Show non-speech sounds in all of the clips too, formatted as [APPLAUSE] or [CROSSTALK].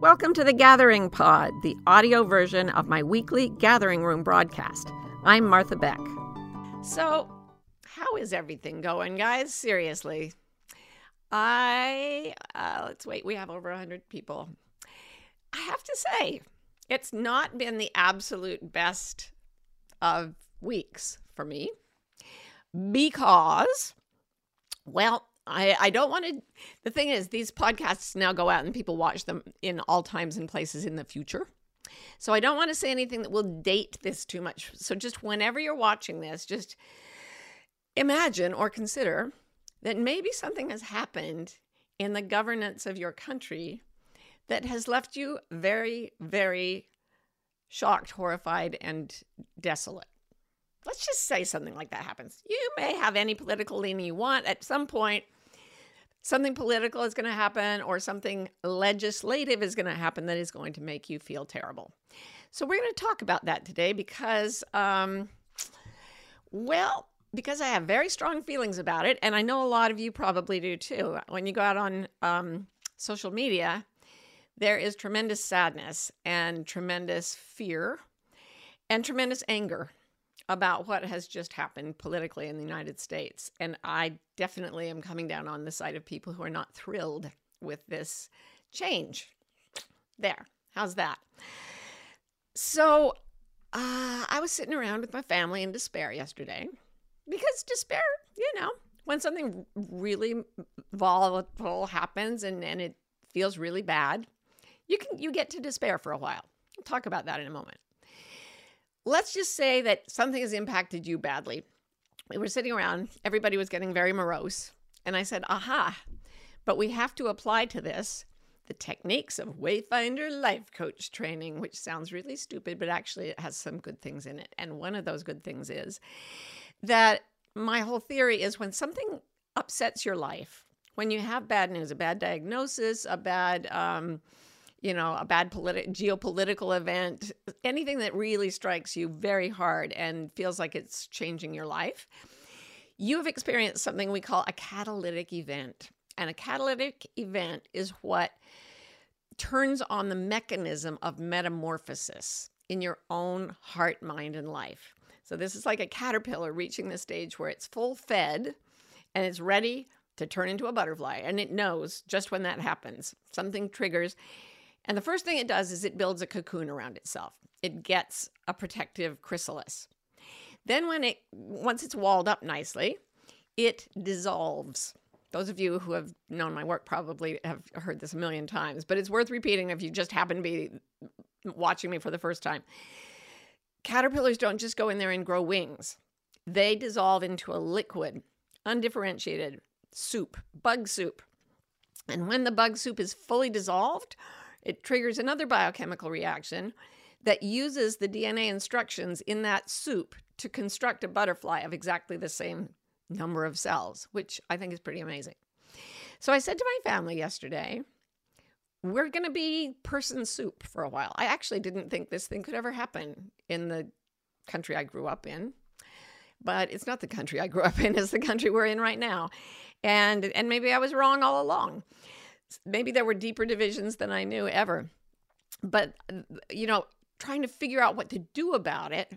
Welcome to the Gathering Pod, the audio version of my weekly Gathering Room broadcast. I'm Martha Beck. So, how is everything going, guys? Seriously. I, uh, let's wait, we have over 100 people. I have to say, it's not been the absolute best of weeks for me because, well, I, I don't want to. The thing is, these podcasts now go out and people watch them in all times and places in the future. So I don't want to say anything that will date this too much. So just whenever you're watching this, just imagine or consider that maybe something has happened in the governance of your country that has left you very, very shocked, horrified, and desolate. Let's just say something like that happens. You may have any political leaning you want. At some point, something political is going to happen or something legislative is going to happen that is going to make you feel terrible. So, we're going to talk about that today because, um, well, because I have very strong feelings about it, and I know a lot of you probably do too. When you go out on um, social media, there is tremendous sadness and tremendous fear and tremendous anger about what has just happened politically in the United States. And I definitely am coming down on the side of people who are not thrilled with this change. There. How's that? So uh, I was sitting around with my family in despair yesterday because despair, you know, when something really volatile happens and, and it feels really bad, you can you get to despair for a while. I'll talk about that in a moment let's just say that something has impacted you badly. We were sitting around, everybody was getting very morose. And I said, aha, but we have to apply to this the techniques of Wayfinder Life Coach training, which sounds really stupid, but actually it has some good things in it. And one of those good things is that my whole theory is when something upsets your life, when you have bad news, a bad diagnosis, a bad, um, you know, a bad politi- geopolitical event, anything that really strikes you very hard and feels like it's changing your life, you have experienced something we call a catalytic event. And a catalytic event is what turns on the mechanism of metamorphosis in your own heart, mind, and life. So, this is like a caterpillar reaching the stage where it's full fed and it's ready to turn into a butterfly. And it knows just when that happens. Something triggers and the first thing it does is it builds a cocoon around itself. It gets a protective chrysalis. Then when it once it's walled up nicely, it dissolves. Those of you who have known my work probably have heard this a million times, but it's worth repeating if you just happen to be watching me for the first time. Caterpillars don't just go in there and grow wings. They dissolve into a liquid, undifferentiated soup, bug soup. And when the bug soup is fully dissolved, it triggers another biochemical reaction that uses the DNA instructions in that soup to construct a butterfly of exactly the same number of cells, which I think is pretty amazing. So I said to my family yesterday, we're going to be person soup for a while. I actually didn't think this thing could ever happen in the country I grew up in. But it's not the country I grew up in, it's the country we're in right now. And and maybe I was wrong all along maybe there were deeper divisions than I knew ever. But, you know, trying to figure out what to do about it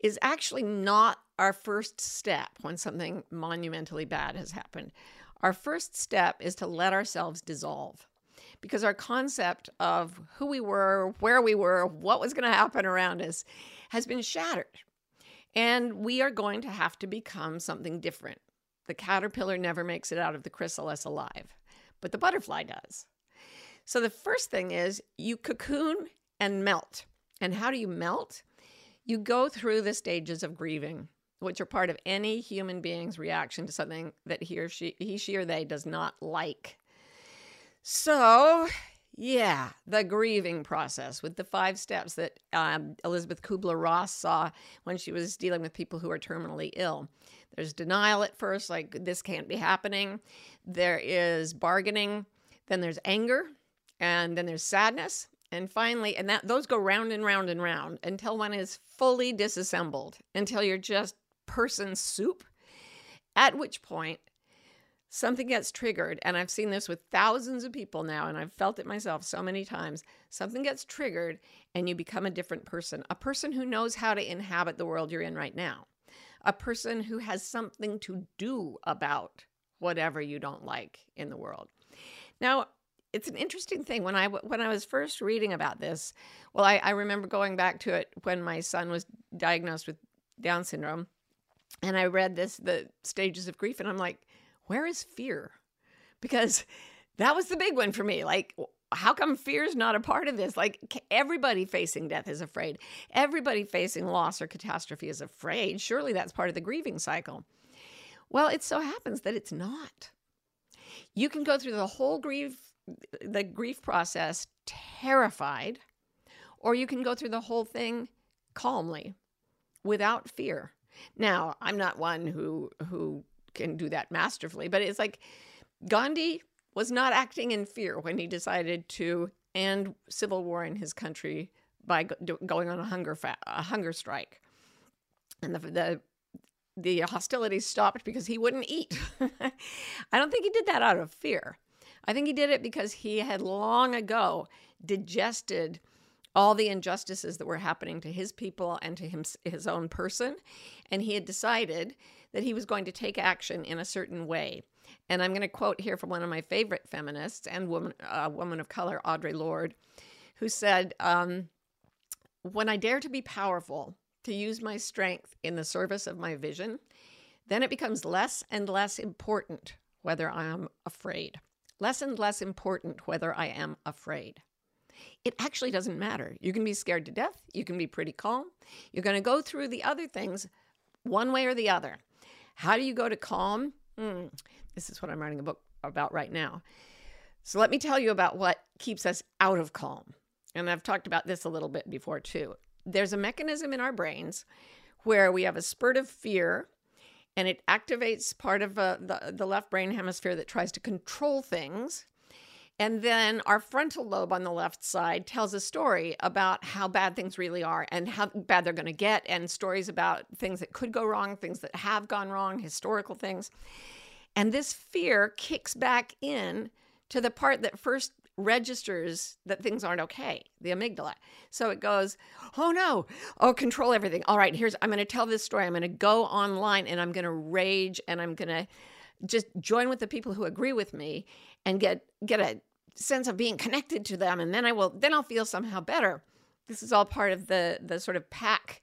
is actually not our first step when something monumentally bad has happened. Our first step is to let ourselves dissolve because our concept of who we were, where we were, what was going to happen around us has been shattered. And we are going to have to become something different. The caterpillar never makes it out of the chrysalis alive but the butterfly does. So the first thing is you cocoon and melt. And how do you melt? You go through the stages of grieving, which are part of any human being's reaction to something that he or she, he, she, or they does not like. So, yeah, the grieving process with the five steps that um, Elisabeth Kubler Ross saw when she was dealing with people who are terminally ill. There's denial at first, like this can't be happening. There is bargaining. Then there's anger. And then there's sadness. And finally, and that those go round and round and round until one is fully disassembled, until you're just person soup. At which point, something gets triggered, and I've seen this with thousands of people now, and I've felt it myself so many times. Something gets triggered, and you become a different person, a person who knows how to inhabit the world you're in right now, a person who has something to do about whatever you don't like in the world. Now, it's an interesting thing when I when I was first reading about this. Well, I, I remember going back to it when my son was diagnosed with Down syndrome, and I read this the stages of grief, and I'm like, where is fear? Because that was the big one for me. Like, how come fear is not a part of this? Like, everybody facing death is afraid. Everybody facing loss or catastrophe is afraid. Surely that's part of the grieving cycle. Well, it so happens that it's not. You can go through the whole grief the grief process terrified or you can go through the whole thing calmly without fear. Now, I'm not one who who can do that masterfully, but it's like Gandhi was not acting in fear when he decided to end civil war in his country by going on a hunger fa- a hunger strike. And the, the the hostilities stopped because he wouldn't eat. [LAUGHS] I don't think he did that out of fear. I think he did it because he had long ago digested all the injustices that were happening to his people and to him, his own person. And he had decided that he was going to take action in a certain way. And I'm going to quote here from one of my favorite feminists and woman, uh, woman of color, Audre Lorde, who said, um, When I dare to be powerful, to use my strength in the service of my vision, then it becomes less and less important whether I am afraid. Less and less important whether I am afraid. It actually doesn't matter. You can be scared to death. You can be pretty calm. You're going to go through the other things one way or the other. How do you go to calm? Hmm. This is what I'm writing a book about right now. So let me tell you about what keeps us out of calm. And I've talked about this a little bit before too there's a mechanism in our brains where we have a spurt of fear and it activates part of uh, the, the left brain hemisphere that tries to control things. And then our frontal lobe on the left side tells a story about how bad things really are and how bad they're going to get, and stories about things that could go wrong, things that have gone wrong, historical things. And this fear kicks back in to the part that first registers that things aren't okay, the amygdala. So it goes, oh no, oh, control everything. All right, here's, I'm going to tell this story. I'm going to go online and I'm going to rage and I'm going to just join with the people who agree with me and get, get a sense of being connected to them. And then I will, then I'll feel somehow better. This is all part of the, the sort of pack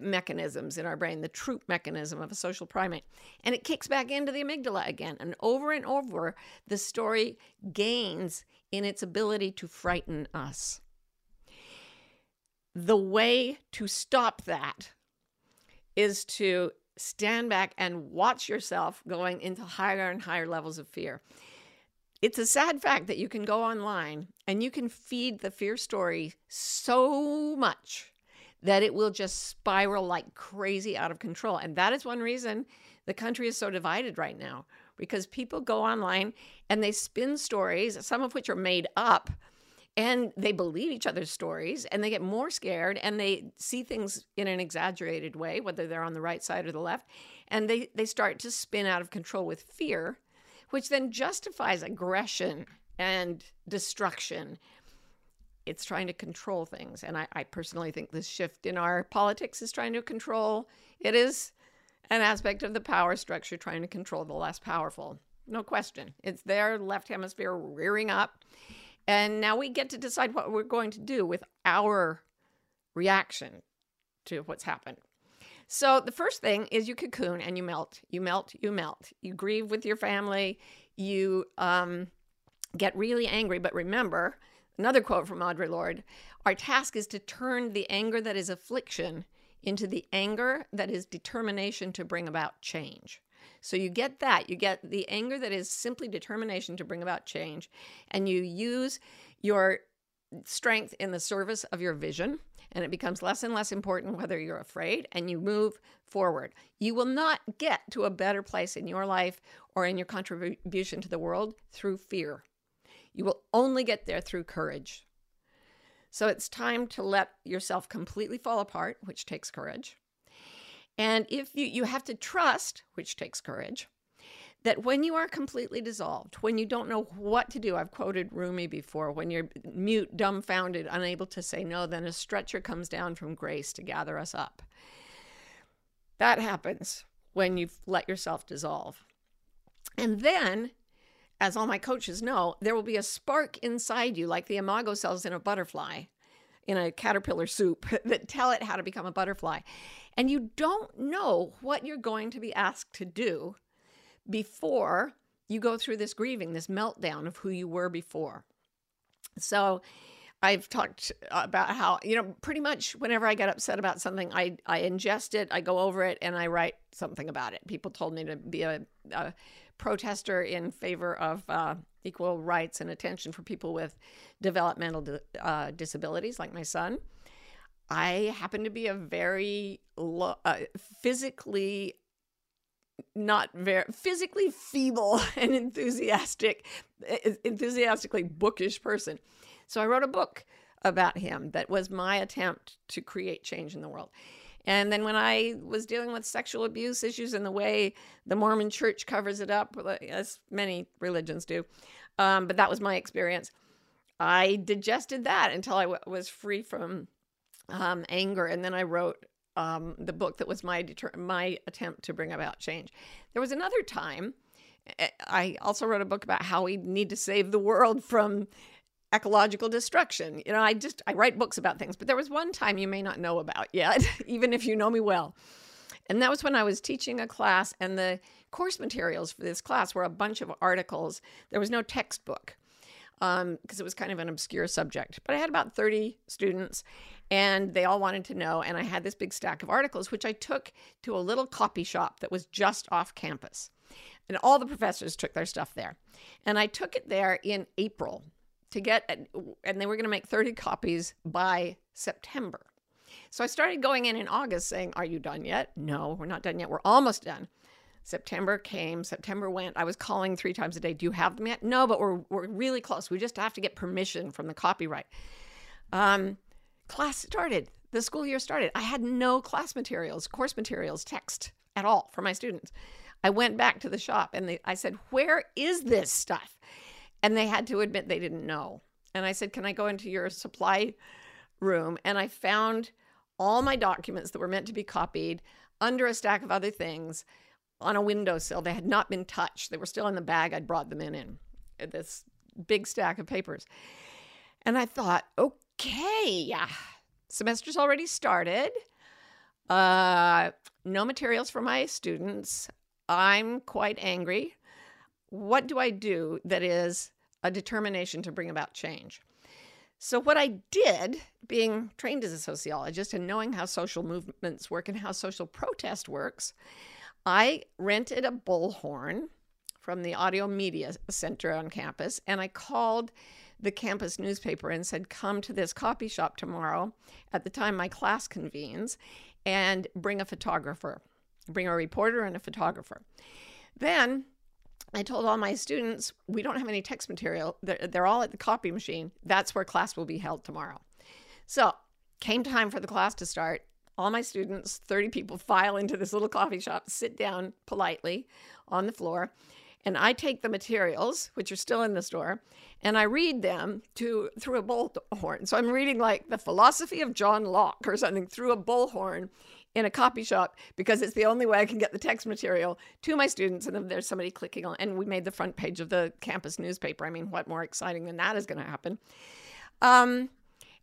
mechanisms in our brain, the troop mechanism of a social primate. And it kicks back into the amygdala again. And over and over, the story gains in its ability to frighten us. The way to stop that is to stand back and watch yourself going into higher and higher levels of fear. It's a sad fact that you can go online and you can feed the fear story so much that it will just spiral like crazy out of control. And that is one reason the country is so divided right now because people go online and they spin stories, some of which are made up, and they believe each other's stories and they get more scared and they see things in an exaggerated way, whether they're on the right side or the left, and they, they start to spin out of control with fear, which then justifies aggression and destruction it's trying to control things. And I, I, personally think this shift in our politics is trying to control. It is an aspect of the power structure trying to control the less powerful. No question. It's their left hemisphere rearing up. And now we get to decide what we're going to do with our reaction to what's happened. So the first thing is you cocoon and you melt. You melt, you melt. You grieve with your family. You um, get really angry. But remember, Another quote from Audre Lorde Our task is to turn the anger that is affliction into the anger that is determination to bring about change. So you get that. You get the anger that is simply determination to bring about change. And you use your strength in the service of your vision. And it becomes less and less important whether you're afraid and you move forward. You will not get to a better place in your life or in your contribution to the world through fear. You will only get there through courage. So it's time to let yourself completely fall apart, which takes courage. And if you, you have to trust, which takes courage, that when you are completely dissolved, when you don't know what to do, I've quoted Rumi before, when you're mute, dumbfounded, unable to say no, then a stretcher comes down from grace to gather us up. That happens when you've let yourself dissolve. And then, as all my coaches know, there will be a spark inside you, like the imago cells in a butterfly, in a caterpillar soup, [LAUGHS] that tell it how to become a butterfly. And you don't know what you're going to be asked to do before you go through this grieving, this meltdown of who you were before. So, I've talked about how, you know, pretty much whenever I get upset about something, I, I ingest it, I go over it, and I write something about it. People told me to be a, a protester in favor of uh, equal rights and attention for people with developmental uh, disabilities, like my son. I happen to be a very lo- uh, physically not very physically feeble [LAUGHS] and enthusiastic enthusiastically bookish person. So i wrote a book about him that was my attempt to create change in the world. And then when i was dealing with sexual abuse issues and the way the mormon church covers it up as many religions do um, but that was my experience i digested that until I w- was free from um, anger. And then i wrote um, the book that was my deter- my attempt to bring about change. There was another time. Eh, I also wrote a book about how we need to save the world from ecological destruction. You know, I just I write books about things, but there was one time you may not know about yet, [LAUGHS] even if you know me well. And that was when I was teaching a class and the course materials for this class were a bunch of articles. There was no textbook because um, it was kind of an obscure subject. But I had about 30 students and they all wanted to know. And I had this big stack of articles, which I took to a little copy shop that was just off campus. And all the professors took their stuff there. And I took it there in April to get, and they were going to make 30 copies by September. So I started going in in August saying, Are you done yet? No, we're not done yet. We're almost done. September came, September went. I was calling three times a day. Do you have them yet? No, but we're, we're really close. We just have to get permission from the copyright. Um, class started. The school year started. I had no class materials, course materials, text at all for my students. I went back to the shop and they, I said, Where is this stuff? And they had to admit they didn't know. And I said, Can I go into your supply room? And I found all my documents that were meant to be copied under a stack of other things on a windowsill. They had not been touched. They were still in the bag I'd brought them in in this big stack of papers. And I thought, okay, semester's already started. Uh, no materials for my students. I'm quite angry. What do I do that is a determination to bring about change? So, what I did, being trained as a sociologist and knowing how social movements work and how social protest works, I rented a bullhorn from the Audio Media Center on campus and I called the campus newspaper and said, Come to this copy shop tomorrow at the time my class convenes and bring a photographer, bring a reporter and a photographer. Then I told all my students, We don't have any text material. They're, they're all at the copy machine. That's where class will be held tomorrow. So, came time for the class to start all my students, 30 people, file into this little coffee shop, sit down politely on the floor, and I take the materials, which are still in the store, and I read them to through a bullhorn. So I'm reading like the philosophy of John Locke or something through a bullhorn in a copy shop because it's the only way I can get the text material to my students. And then there's somebody clicking on, and we made the front page of the campus newspaper. I mean, what more exciting than that is going to happen? Um,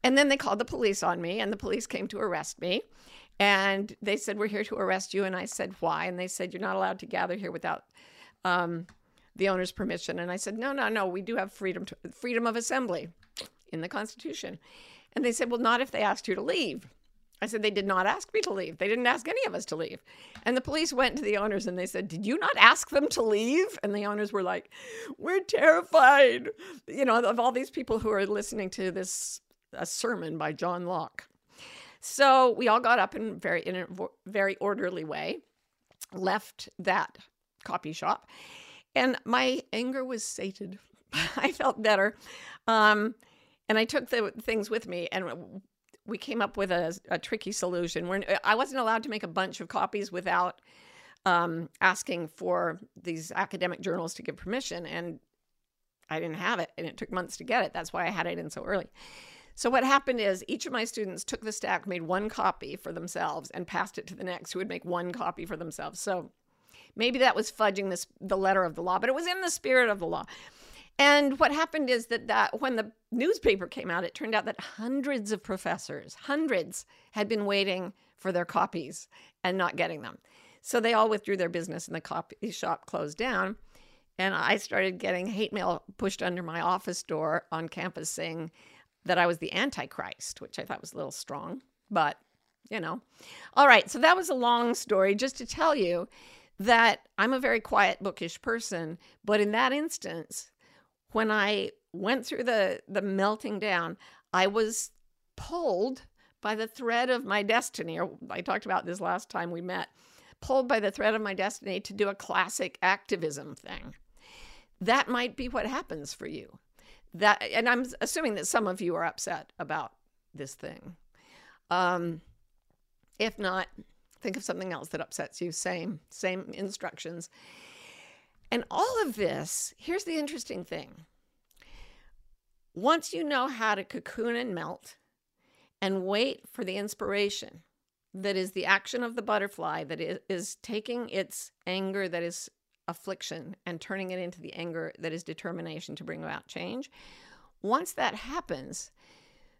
and then they called the police on me, and the police came to arrest me. And they said, We're here to arrest you. And I said, Why? And they said, You're not allowed to gather here without um, the owner's permission. And I said, No, no, no. We do have freedom, to, freedom of assembly in the Constitution. And they said, Well, not if they asked you to leave. I said, They did not ask me to leave. They didn't ask any of us to leave. And the police went to the owners and they said, Did you not ask them to leave? And the owners were like, We're terrified, you know, of all these people who are listening to this a sermon by John Locke. So we all got up in very in a very orderly way, left that copy shop, and my anger was sated. [LAUGHS] I felt better, um, and I took the things with me, and we came up with a, a tricky solution. I wasn't allowed to make a bunch of copies without um, asking for these academic journals to give permission, and I didn't have it, and it took months to get it. That's why I had it in so early. So what happened is each of my students took the stack, made one copy for themselves, and passed it to the next who would make one copy for themselves. So maybe that was fudging this the letter of the law, but it was in the spirit of the law. And what happened is that, that when the newspaper came out, it turned out that hundreds of professors, hundreds, had been waiting for their copies and not getting them. So they all withdrew their business and the copy shop closed down. And I started getting hate mail pushed under my office door on campus saying that I was the Antichrist, which I thought was a little strong, but you know. All right, so that was a long story just to tell you that I'm a very quiet, bookish person. But in that instance, when I went through the the melting down, I was pulled by the thread of my destiny, or I talked about this last time we met, pulled by the thread of my destiny to do a classic activism thing. That might be what happens for you. That and I'm assuming that some of you are upset about this thing. Um, if not, think of something else that upsets you. Same, same instructions. And all of this, here's the interesting thing. Once you know how to cocoon and melt and wait for the inspiration that is the action of the butterfly that is taking its anger that is affliction and turning it into the anger that is determination to bring about change. Once that happens,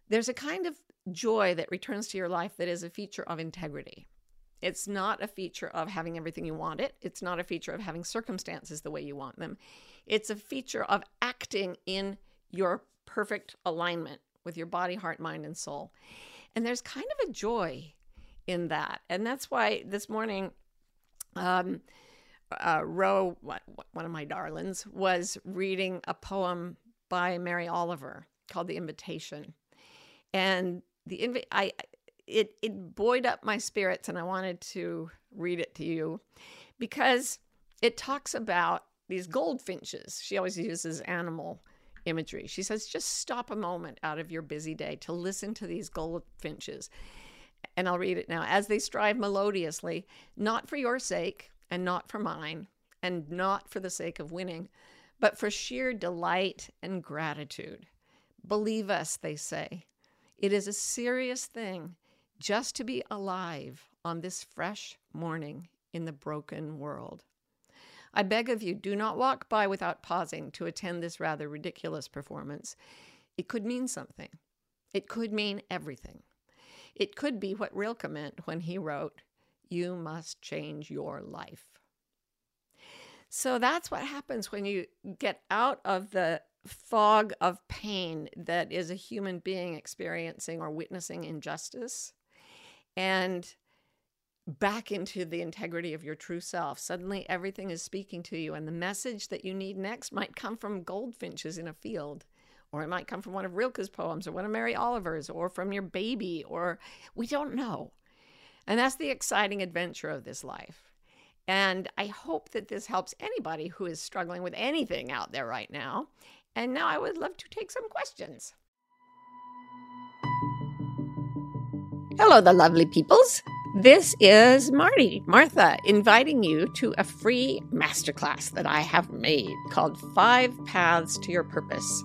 there's a kind of joy that returns to your life that is a feature of integrity. It's not a feature of having everything you want it. It's not a feature of having circumstances the way you want them. It's a feature of acting in your perfect alignment with your body, heart, mind, and soul. And there's kind of a joy in that. And that's why this morning, um, uh, Roe, one of my darlings, was reading a poem by Mary Oliver called "The Invitation," and the invi- I it it buoyed up my spirits, and I wanted to read it to you because it talks about these goldfinches. She always uses animal imagery. She says, just stop a moment out of your busy day to listen to these goldfinches. And I'll read it now. As they strive melodiously, not for your sake and not for mine, and not for the sake of winning, but for sheer delight and gratitude. Believe us, they say. It is a serious thing just to be alive on this fresh morning in the broken world. I beg of you, do not walk by without pausing to attend this rather ridiculous performance. It could mean something. It could mean everything. It could be what Rilke meant when he wrote, You must change your life. So that's what happens when you get out of the fog of pain that is a human being experiencing or witnessing injustice and back into the integrity of your true self. Suddenly everything is speaking to you, and the message that you need next might come from goldfinches in a field. Or it might come from one of Rilke's poems, or one of Mary Oliver's, or from your baby, or we don't know. And that's the exciting adventure of this life. And I hope that this helps anybody who is struggling with anything out there right now. And now I would love to take some questions. Hello, the lovely peoples. This is Marty, Martha, inviting you to a free masterclass that I have made called Five Paths to Your Purpose.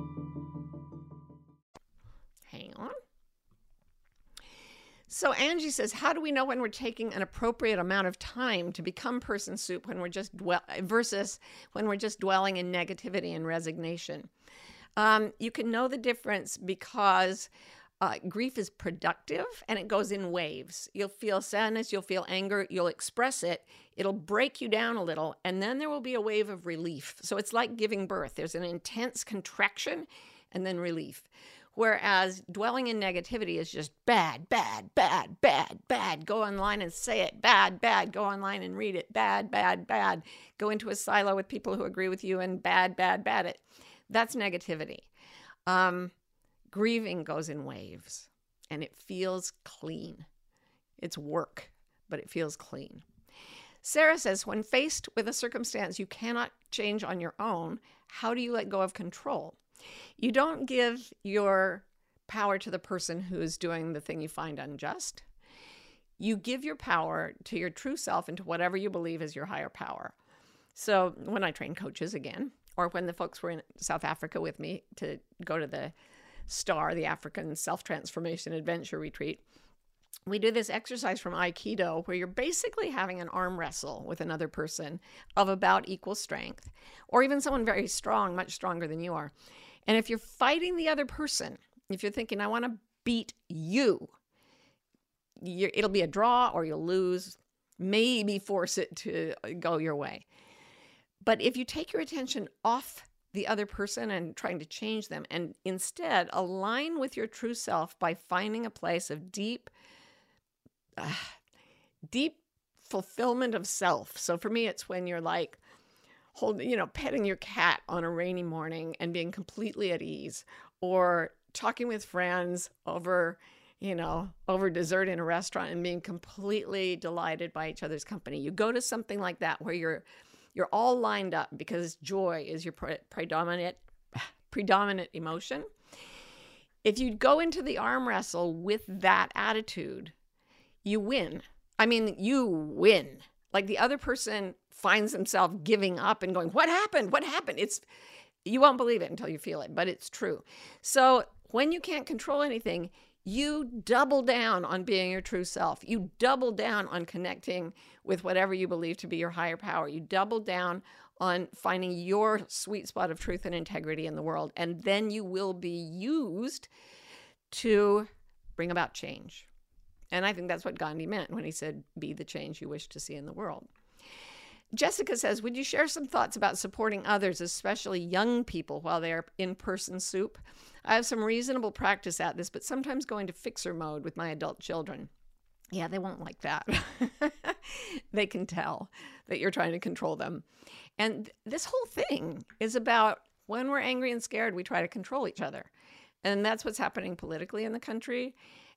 So Angie says, how do we know when we're taking an appropriate amount of time to become person soup when we're just dwell versus when we're just dwelling in negativity and resignation? Um, you can know the difference because uh, grief is productive and it goes in waves. You'll feel sadness, you'll feel anger, you'll express it. It'll break you down a little, and then there will be a wave of relief. So it's like giving birth. There's an intense contraction and then relief. Whereas dwelling in negativity is just bad, bad, bad, bad, bad. Go online and say it. Bad, bad. Go online and read it. Bad, bad, bad. Go into a silo with people who agree with you and bad, bad, bad it. That's negativity. Um, grieving goes in waves and it feels clean. It's work, but it feels clean. Sarah says, when faced with a circumstance you cannot change on your own, how do you let go of control? You don't give your power to the person who is doing the thing you find unjust. You give your power to your true self and to whatever you believe is your higher power. So when I train coaches again, or when the folks were in South Africa with me to go to the STAR, the African Self Transformation Adventure Retreat, we do this exercise from Aikido where you're basically having an arm wrestle with another person of about equal strength, or even someone very strong, much stronger than you are. And if you're fighting the other person, if you're thinking, I want to beat you, it'll be a draw or you'll lose, maybe force it to go your way. But if you take your attention off the other person and trying to change them, and instead align with your true self by finding a place of deep, uh, deep fulfillment of self. So for me, it's when you're like, holding, you know, petting your cat on a rainy morning and being completely at ease, or talking with friends over, you know, over dessert in a restaurant and being completely delighted by each other's company. You go to something like that where you're you're all lined up because joy is your pre- predominant predominant emotion. If you go into the arm wrestle with that attitude, you win. I mean, you win. Like the other person finds himself giving up and going, What happened? What happened? It's you won't believe it until you feel it, but it's true. So when you can't control anything, you double down on being your true self. You double down on connecting with whatever you believe to be your higher power. You double down on finding your sweet spot of truth and integrity in the world. And then you will be used to bring about change. And I think that's what Gandhi meant when he said, Be the change you wish to see in the world. Jessica says, Would you share some thoughts about supporting others, especially young people, while they are in person soup? I have some reasonable practice at this, but sometimes going to fixer mode with my adult children. Yeah, they won't like that. [LAUGHS] they can tell that you're trying to control them. And this whole thing is about when we're angry and scared, we try to control each other. And that's what's happening politically in the country.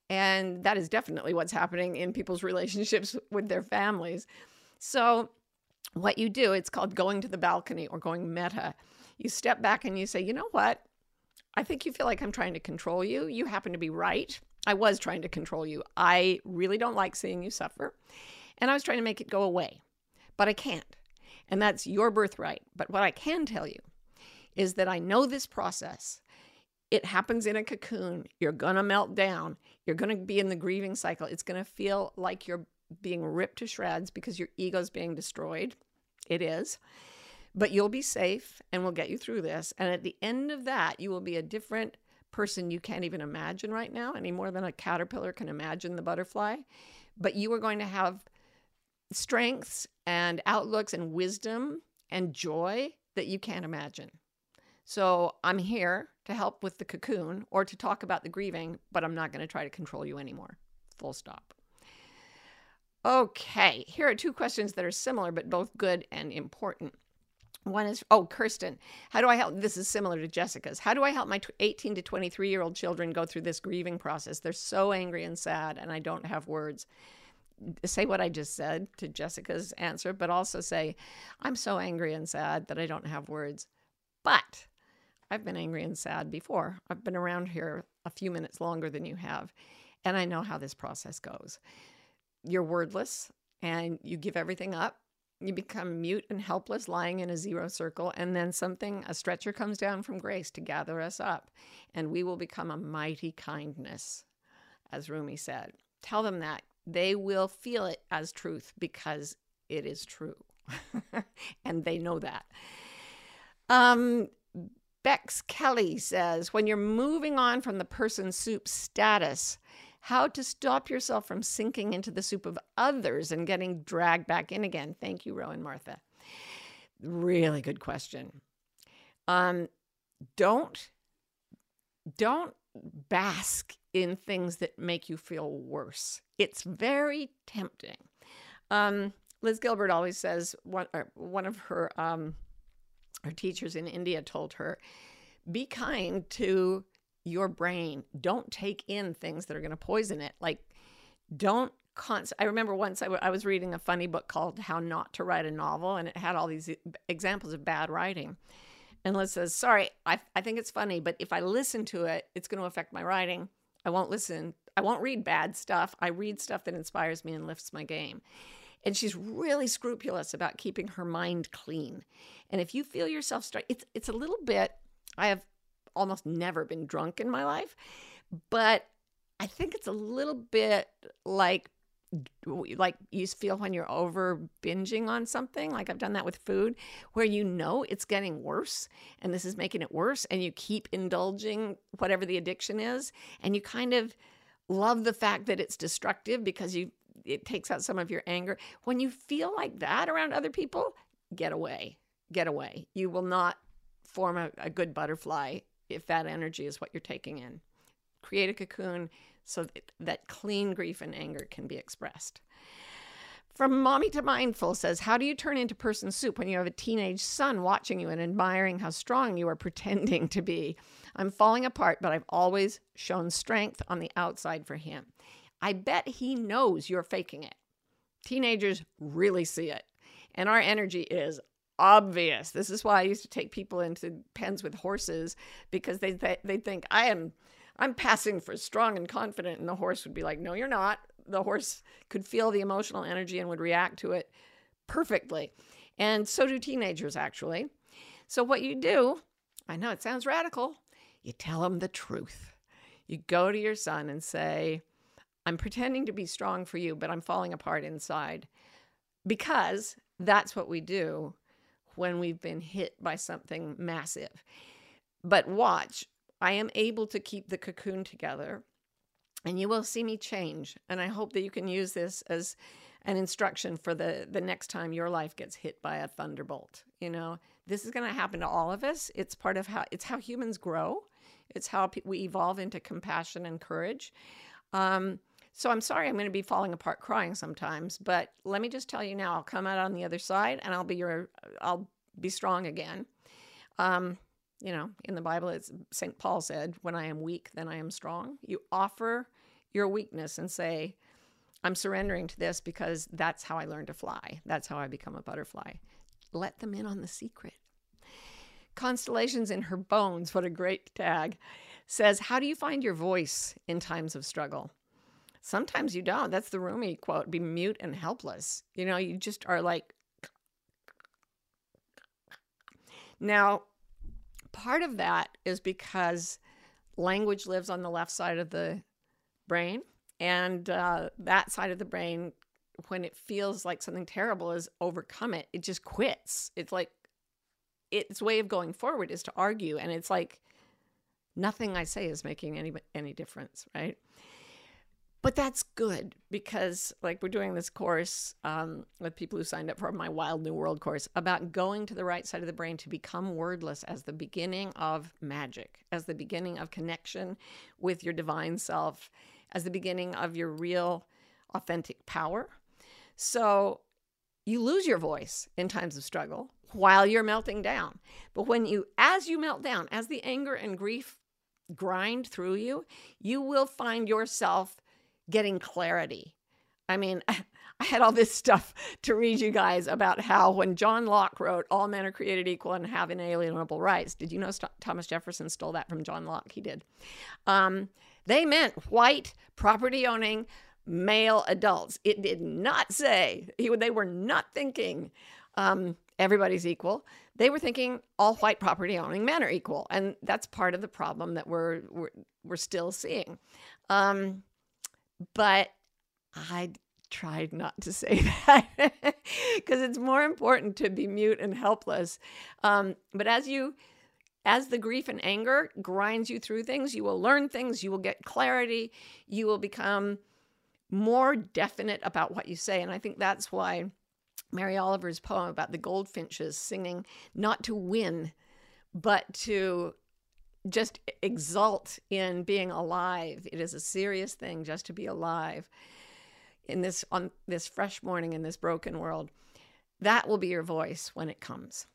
And that is definitely what's happening in people's [LAUGHS] relationships with their families. So, what you do, it's called going to the balcony or going meta. You step back and you say, you know what? I think you feel like I'm trying to control you. You happen to be right. I was trying to control you. I really don't like seeing you suffer. And I was trying to make it go away, but I can't. And that's your birthright. But what I can tell you is that I know this process. It happens in a cocoon. You're going to melt down. You're going to be in the grieving cycle. It's going to feel like you're being ripped to shreds because your ego's being destroyed. It is. But you'll be safe and we'll get you through this. And at the end of that, you will be a different person you can't even imagine right now, any more than a caterpillar can imagine the butterfly. But you are going to have strengths and outlooks and wisdom and joy that you can't imagine. So I'm here to help with the cocoon or to talk about the grieving, but I'm not going to try to control you anymore. Full stop. Okay, here are two questions that are similar but both good and important. One is, oh, Kirsten, how do I help? This is similar to Jessica's. How do I help my 18 to 23 year old children go through this grieving process? They're so angry and sad, and I don't have words. Say what I just said to Jessica's answer, but also say, I'm so angry and sad that I don't have words. But I've been angry and sad before. I've been around here a few minutes longer than you have, and I know how this process goes. You're wordless and you give everything up you become mute and helpless, lying in a zero circle, and then something, a stretcher comes down from grace to gather us up, and we will become a mighty kindness, as Rumi said. Tell them that. They will feel it as truth because it is true. [LAUGHS] and they know that. Um, Bex Kelly says when you're moving on from the person soup status, how to stop yourself from sinking into the soup of others and getting dragged back in again. Thank you, Rowan Martha. Really good question. Um, don't don't bask in things that make you feel worse. It's very tempting. Um, Liz Gilbert always says one one of her um, her teachers in India told her, "Be kind to your brain. Don't take in things that are going to poison it. Like, don't." Const- I remember once I, w- I was reading a funny book called How Not to Write a Novel, and it had all these examples of bad writing. And Liz says, Sorry, I, I think it's funny, but if I listen to it, it's going to affect my writing. I won't listen. I won't read bad stuff. I read stuff that inspires me and lifts my game. And she's really scrupulous about keeping her mind clean. And if you feel yourself start, it's it's a little bit. I have almost never been drunk in my life, but I think it's a little bit like like you feel when you're over binging on something like i've done that with food where you know it's getting worse and this is making it worse and you keep indulging whatever the addiction is and you kind of love the fact that it's destructive because you it takes out some of your anger. When you feel like that around other people get away get away. You will not form a, a good butterfly if that energy is what you're taking in create a cocoon so that, clean grief and anger can be expressed. From Mommy to Mindful says, How do you turn into person soup when you have a teenage son watching you and admiring how strong you are [LAUGHS] pretending to be? I'm falling apart, but I've always shown strength on the outside for him. I bet he knows you're faking it. Teenagers really see it. And our energy is obvious. This is why I used to take people into pens with horses because they th- they think I am I'm passing for strong and confident. And the horse would be like, No, you're not. The horse could feel the emotional energy and would react to it perfectly. And so do teenagers, actually. So, what you do, I know it sounds radical, you tell them the truth. You go to your son and say, I'm pretending to be strong for you, but I'm falling apart inside. Because that's what we do when we've been hit by something massive. But watch, I am able to keep the cocoon together and you will see me change. And I hope that you can use this as an instruction for the, the next time your life gets hit by a thunderbolt. You know, this is going to happen to all of us. It's part of how it's how humans grow. It's how we evolve into compassion and courage. Um, so I'm sorry I'm going to be falling apart crying sometimes, but let me just tell you now, I'll come out on the other side and I'll be your I'll be strong again. Um, you know, in the Bible, it's St. Paul said, When I am weak, then I am strong. You offer your weakness and say, I'm surrendering to this because that's how I learn to fly. That's how I become a butterfly. Let them in on the secret. Constellations in Her Bones, what a great tag, says, How do you find your voice in times of struggle? Sometimes you don't. That's the Rumi quote be mute and helpless. You know, you just are like, now, part of that is because language lives on the left side of the brain. And uh, that side of the brain, when it feels like something terrible is overcome it, it just quits. It's like its way of going forward is to argue. And it's like nothing I say is making any, any difference, right? But that's good because like we're doing this course um, with people who signed up for my wild new world course about going to the right side of the brain to become wordless as the beginning of magic as the beginning of connection with your divine self as the beginning of your real authentic power. So you lose your voice in times of struggle while you're melting down. But when you as you melt down as the anger and grief grind through you you will find yourself getting clarity. I mean, [LAUGHS] I had all this stuff to read you guys about how when John Locke wrote, All men are created equal and have inalienable rights. Did you know St- Thomas Jefferson stole that from John Locke? He did. Um, they meant white, property owning, male adults. It did not say, he, they were not thinking um, everybody's equal. They were thinking all white property owning men are equal. And that's part of the problem that we're, we're, we're still seeing. Um, but I tried not to say [LAUGHS] that because it's more important to be mute and helpless. Um, but as you, as the grief and anger grinds you through things, you will learn things, you will get clarity, you will become more definite about what you say. And I think that's why Mary Oliver's poem about the goldfinches singing not to win, but to just exult in being alive. It is a serious thing just to be alive in this on this fresh morning in this broken world. That will be your voice when it comes.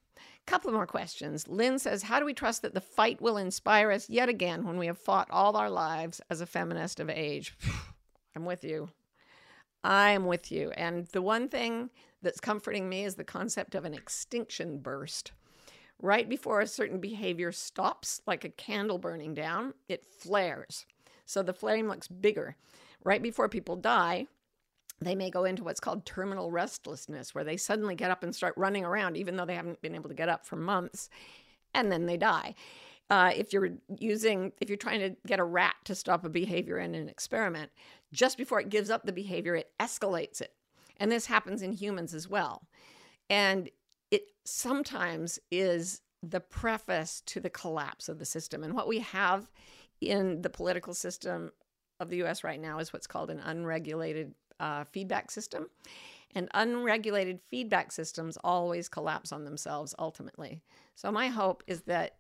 Couple more questions. Lynn says, How do we trust that the fight will inspire us yet again when we have fought all our lives as a feminist of age? [SIGHS] I'm with you. I'm with you. And the one thing that's comforting me is the concept of an extinction burst. Right before a certain behavior stops, like a candle burning down, it flares. So the flame looks bigger. Right before people die, they may go into what's called terminal restlessness, where they suddenly get up and start running around, even though they haven't been able to get up for months, and then they die. Uh, if you're using, if you're trying to get a rat to stop a behavior in an experiment, just before it gives up the behavior, it escalates it. And this happens in humans as well. And it sometimes is the preface to the collapse of the system. And what we have in the political system of the US right now is what's called an unregulated uh, feedback system. And unregulated feedback systems always collapse on themselves ultimately. So, my hope is that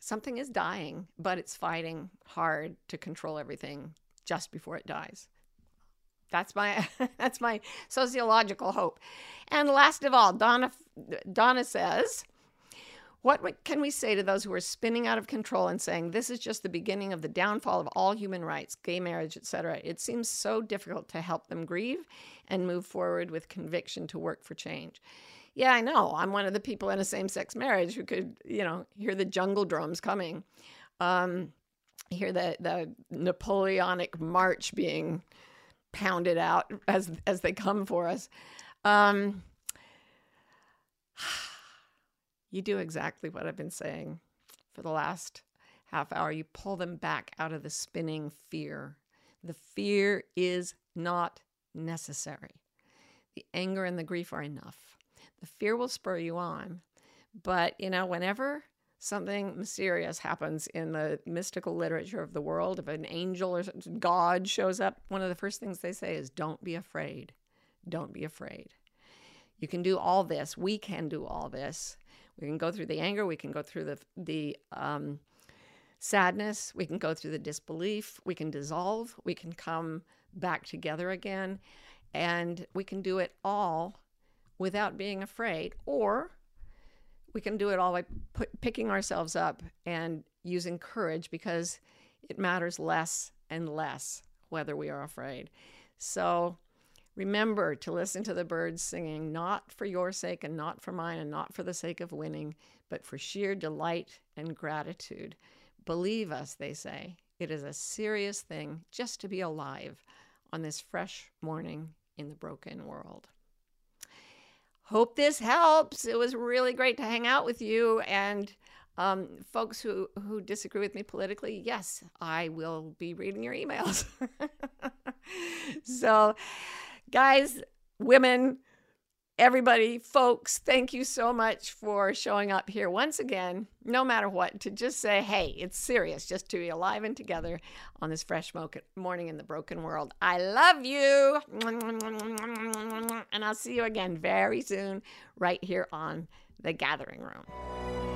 something is dying, but it's fighting hard to control everything just before it dies. That's my [LAUGHS] that's my sociological hope. And last of all, Donna Donna says, what can we say to those who are spinning out of control and saying this is just the beginning of the downfall of all human rights, gay marriage, etc.? It seems so difficult to help them grieve and move forward with conviction to work for change. Yeah, I know. I'm one of the people in a same-sex marriage who could, you know, hear the jungle drums coming, um, hear the the Napoleonic march being pounded out as as they come for us. Um, [SIGHS] you do exactly what I've been saying for the last half hour. You pull them back out of the spinning fear. The fear is not necessary. The anger and the grief are enough. The fear will spur you on. But, you know, whenever something mysterious happens in the mystical literature of the world, if an angel or God shows up, one of the first things they say is, Don't be afraid. Don't be afraid. You can do all this. We can do all this. We can go through the anger. We can go through the the um, sadness. We can go through the disbelief. We can dissolve. We can come back together again, and we can do it all without being afraid. Or we can do it all by picking ourselves up and using courage because it matters less and less whether we are afraid. So Remember to listen to the birds singing, not for your sake and not for mine and not for the sake of winning, but for sheer delight and gratitude. Believe us, they say. It is a serious thing just to be alive on this fresh morning in the broken world. Hope this helps. It was really great to hang out with you. And um, folks who, who disagree with me politically, yes, I will be reading your emails. [LAUGHS] so, guys, women, everybody, folks, thank you so much for showing up here once again, no matter what, to just say, hey, it's serious just to be alive and together on this fresh morning in the broken world. I love you. And I'll see you again very soon, right here on The Gathering Room.